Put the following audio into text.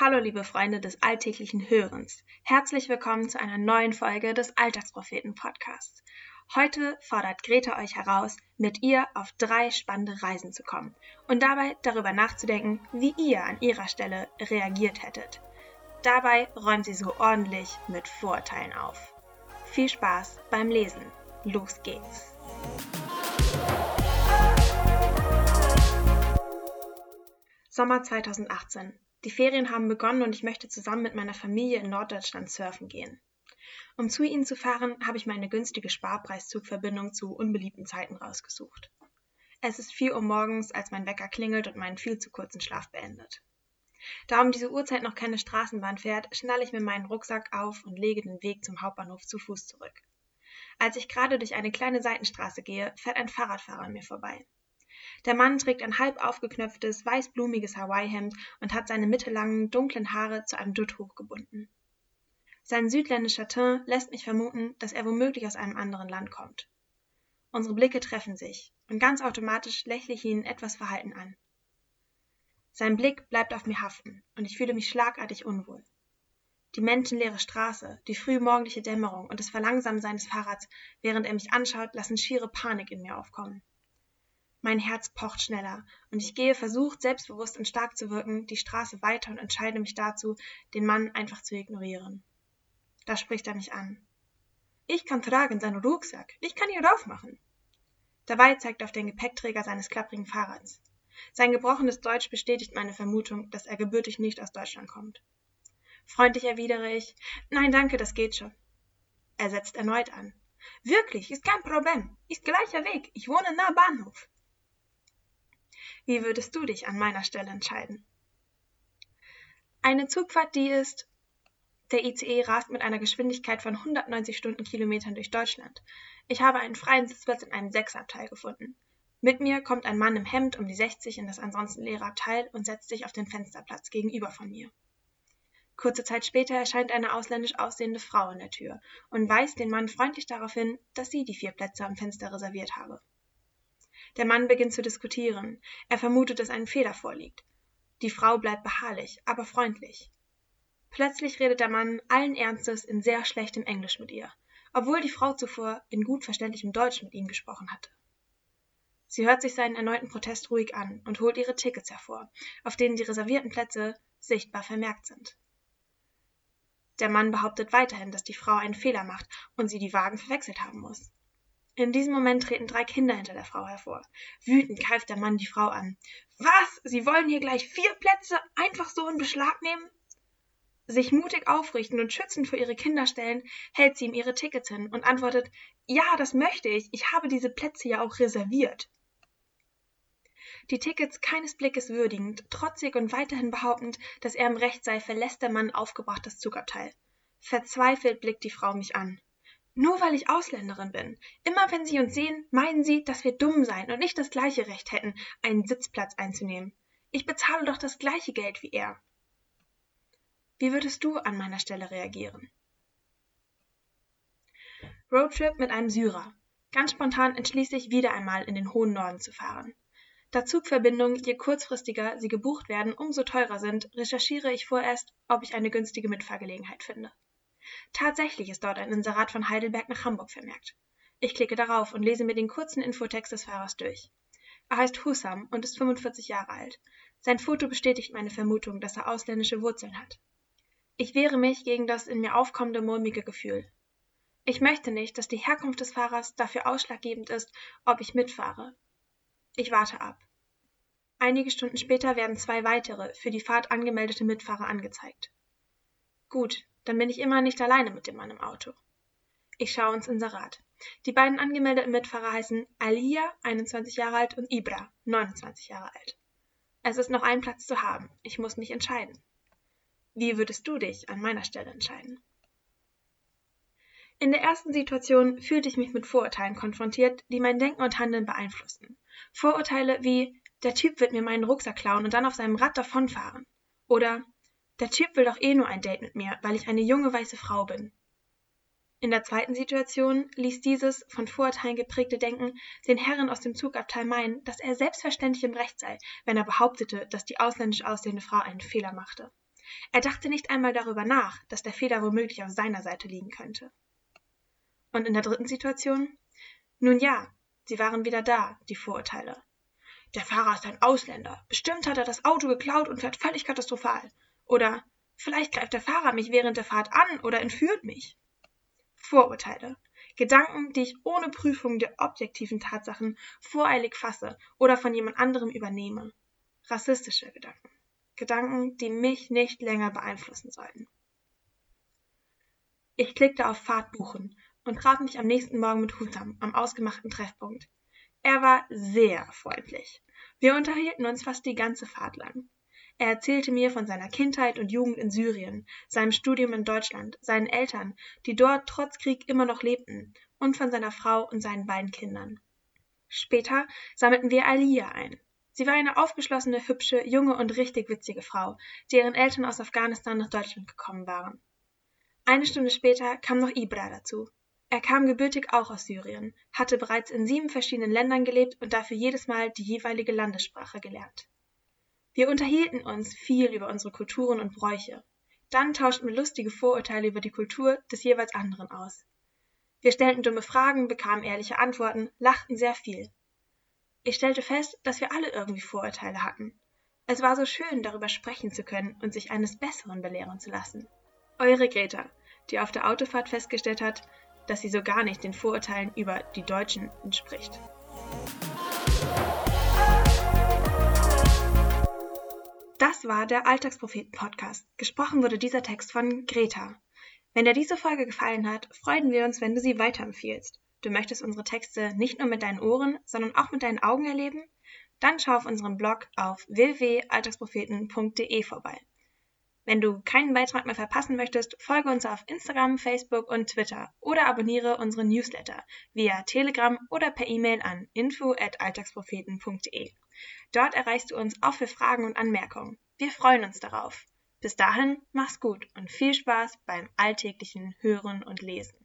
Hallo liebe Freunde des alltäglichen Hörens. Herzlich willkommen zu einer neuen Folge des Alltagspropheten Podcasts. Heute fordert Greta euch heraus, mit ihr auf drei spannende Reisen zu kommen und dabei darüber nachzudenken, wie ihr an ihrer Stelle reagiert hättet. Dabei räumt sie so ordentlich mit Vorurteilen auf. Viel Spaß beim Lesen. Los geht's. Sommer 2018. Die Ferien haben begonnen und ich möchte zusammen mit meiner Familie in Norddeutschland surfen gehen. Um zu ihnen zu fahren, habe ich mir eine günstige Sparpreiszugverbindung zu unbeliebten Zeiten rausgesucht. Es ist 4 Uhr morgens, als mein Wecker klingelt und meinen viel zu kurzen Schlaf beendet. Da um diese Uhrzeit noch keine Straßenbahn fährt, schnalle ich mir meinen Rucksack auf und lege den Weg zum Hauptbahnhof zu Fuß zurück. Als ich gerade durch eine kleine Seitenstraße gehe, fährt ein Fahrradfahrer an mir vorbei. Der Mann trägt ein halb aufgeknöpftes, weißblumiges Hawaii-Hemd und hat seine mittellangen, dunklen Haare zu einem Dutt hochgebunden. Sein südländischer Teint lässt mich vermuten, dass er womöglich aus einem anderen Land kommt. Unsere Blicke treffen sich, und ganz automatisch lächle ich ihn etwas verhalten an. Sein Blick bleibt auf mir haften, und ich fühle mich schlagartig unwohl. Die menschenleere Straße, die frühmorgendliche Dämmerung und das Verlangsamen seines Fahrrads, während er mich anschaut, lassen schiere Panik in mir aufkommen. Mein Herz pocht schneller, und ich gehe versucht, selbstbewusst und stark zu wirken, die Straße weiter und entscheide mich dazu, den Mann einfach zu ignorieren. Da spricht er mich an. Ich kann tragen seinen Rucksack, ich kann ihn raufmachen. Dabei zeigt er auf den Gepäckträger seines klapprigen Fahrrads. Sein gebrochenes Deutsch bestätigt meine Vermutung, dass er gebürtig nicht aus Deutschland kommt. Freundlich erwidere ich, nein, danke, das geht schon. Er setzt erneut an. Wirklich, ist kein Problem. Ist gleicher Weg. Ich wohne nah Bahnhof. Wie würdest du dich an meiner Stelle entscheiden? Eine Zugfahrt, die ist. Der ICE rast mit einer Geschwindigkeit von 190 Stundenkilometern durch Deutschland. Ich habe einen freien Sitzplatz in einem Sechsabteil gefunden. Mit mir kommt ein Mann im Hemd um die 60 in das ansonsten leere Abteil und setzt sich auf den Fensterplatz gegenüber von mir. Kurze Zeit später erscheint eine ausländisch aussehende Frau in der Tür und weist den Mann freundlich darauf hin, dass sie die vier Plätze am Fenster reserviert habe. Der Mann beginnt zu diskutieren. Er vermutet, dass ein Fehler vorliegt. Die Frau bleibt beharrlich, aber freundlich. Plötzlich redet der Mann allen Ernstes in sehr schlechtem Englisch mit ihr, obwohl die Frau zuvor in gut verständlichem Deutsch mit ihm gesprochen hatte. Sie hört sich seinen erneuten Protest ruhig an und holt ihre Tickets hervor, auf denen die reservierten Plätze sichtbar vermerkt sind. Der Mann behauptet weiterhin, dass die Frau einen Fehler macht und sie die Wagen verwechselt haben muss. In diesem Moment treten drei Kinder hinter der Frau hervor. Wütend greift der Mann die Frau an. Was? Sie wollen hier gleich vier Plätze einfach so in Beschlag nehmen? Sich mutig aufrichten und schützend für ihre Kinder stellen, hält sie ihm ihre Tickets hin und antwortet Ja, das möchte ich. Ich habe diese Plätze ja auch reserviert die Tickets keines Blickes würdigend, trotzig und weiterhin behauptend, dass er im Recht sei, verlässt der Mann aufgebracht das Zugabteil. Verzweifelt blickt die Frau mich an. Nur weil ich Ausländerin bin. Immer wenn Sie uns sehen, meinen Sie, dass wir dumm seien und nicht das gleiche Recht hätten, einen Sitzplatz einzunehmen. Ich bezahle doch das gleiche Geld wie er. Wie würdest du an meiner Stelle reagieren? Roadtrip mit einem Syrer. Ganz spontan entschließe ich wieder einmal in den hohen Norden zu fahren. Da Zugverbindungen, je kurzfristiger sie gebucht werden, umso teurer sind, recherchiere ich vorerst, ob ich eine günstige Mitfahrgelegenheit finde. Tatsächlich ist dort ein Inserat von Heidelberg nach Hamburg vermerkt. Ich klicke darauf und lese mir den kurzen Infotext des Fahrers durch. Er heißt Hussam und ist 45 Jahre alt. Sein Foto bestätigt meine Vermutung, dass er ausländische Wurzeln hat. Ich wehre mich gegen das in mir aufkommende mulmige Gefühl. Ich möchte nicht, dass die Herkunft des Fahrers dafür ausschlaggebend ist, ob ich mitfahre. Ich warte ab. Einige Stunden später werden zwei weitere, für die Fahrt angemeldete Mitfahrer angezeigt. Gut, dann bin ich immer nicht alleine mit dem Mann im Auto. Ich schaue ins Inserat. Die beiden angemeldeten Mitfahrer heißen Alia, 21 Jahre alt, und Ibra, 29 Jahre alt. Es ist noch ein Platz zu haben. Ich muss mich entscheiden. Wie würdest du dich an meiner Stelle entscheiden? In der ersten Situation fühlte ich mich mit Vorurteilen konfrontiert, die mein Denken und Handeln beeinflussten. Vorurteile wie der Typ wird mir meinen Rucksack klauen und dann auf seinem Rad davonfahren. Oder der Typ will doch eh nur ein Date mit mir, weil ich eine junge weiße Frau bin. In der zweiten Situation ließ dieses von Vorurteilen geprägte Denken den Herren aus dem Zugabteil meinen, dass er selbstverständlich im Recht sei, wenn er behauptete, dass die ausländisch aussehende Frau einen Fehler machte. Er dachte nicht einmal darüber nach, dass der Fehler womöglich auf seiner Seite liegen könnte. Und in der dritten Situation? Nun ja, sie waren wieder da, die Vorurteile. Der Fahrer ist ein Ausländer. Bestimmt hat er das Auto geklaut und fährt völlig katastrophal. Oder vielleicht greift der Fahrer mich während der Fahrt an oder entführt mich. Vorurteile. Gedanken, die ich ohne Prüfung der objektiven Tatsachen voreilig fasse oder von jemand anderem übernehme. Rassistische Gedanken. Gedanken, die mich nicht länger beeinflussen sollten. Ich klickte auf Fahrt buchen und traf mich am nächsten Morgen mit Hutam am ausgemachten Treffpunkt. Er war sehr freundlich. Wir unterhielten uns fast die ganze Fahrt lang. Er erzählte mir von seiner Kindheit und Jugend in Syrien, seinem Studium in Deutschland, seinen Eltern, die dort trotz Krieg immer noch lebten, und von seiner Frau und seinen beiden Kindern. Später sammelten wir Alia ein. Sie war eine aufgeschlossene, hübsche, junge und richtig witzige Frau, deren Eltern aus Afghanistan nach Deutschland gekommen waren. Eine Stunde später kam noch Ibra dazu. Er kam gebürtig auch aus Syrien, hatte bereits in sieben verschiedenen Ländern gelebt und dafür jedes Mal die jeweilige Landessprache gelernt. Wir unterhielten uns viel über unsere Kulturen und Bräuche. Dann tauschten wir lustige Vorurteile über die Kultur des jeweils anderen aus. Wir stellten dumme Fragen, bekamen ehrliche Antworten, lachten sehr viel. Ich stellte fest, dass wir alle irgendwie Vorurteile hatten. Es war so schön, darüber sprechen zu können und sich eines Besseren belehren zu lassen. Eure Greta, die auf der Autofahrt festgestellt hat, dass sie so gar nicht den Vorurteilen über die Deutschen entspricht. War der Alltagspropheten-Podcast. Gesprochen wurde dieser Text von Greta. Wenn dir diese Folge gefallen hat, freuen wir uns, wenn du sie weiterempfiehlst. Du möchtest unsere Texte nicht nur mit deinen Ohren, sondern auch mit deinen Augen erleben? Dann schau auf unserem Blog auf www.alltagspropheten.de vorbei. Wenn du keinen Beitrag mehr verpassen möchtest, folge uns auf Instagram, Facebook und Twitter oder abonniere unsere Newsletter via Telegram oder per E-Mail an info@alltagspropheten.de. Dort erreichst du uns auch für Fragen und Anmerkungen. Wir freuen uns darauf. Bis dahin, mach's gut und viel Spaß beim alltäglichen Hören und Lesen.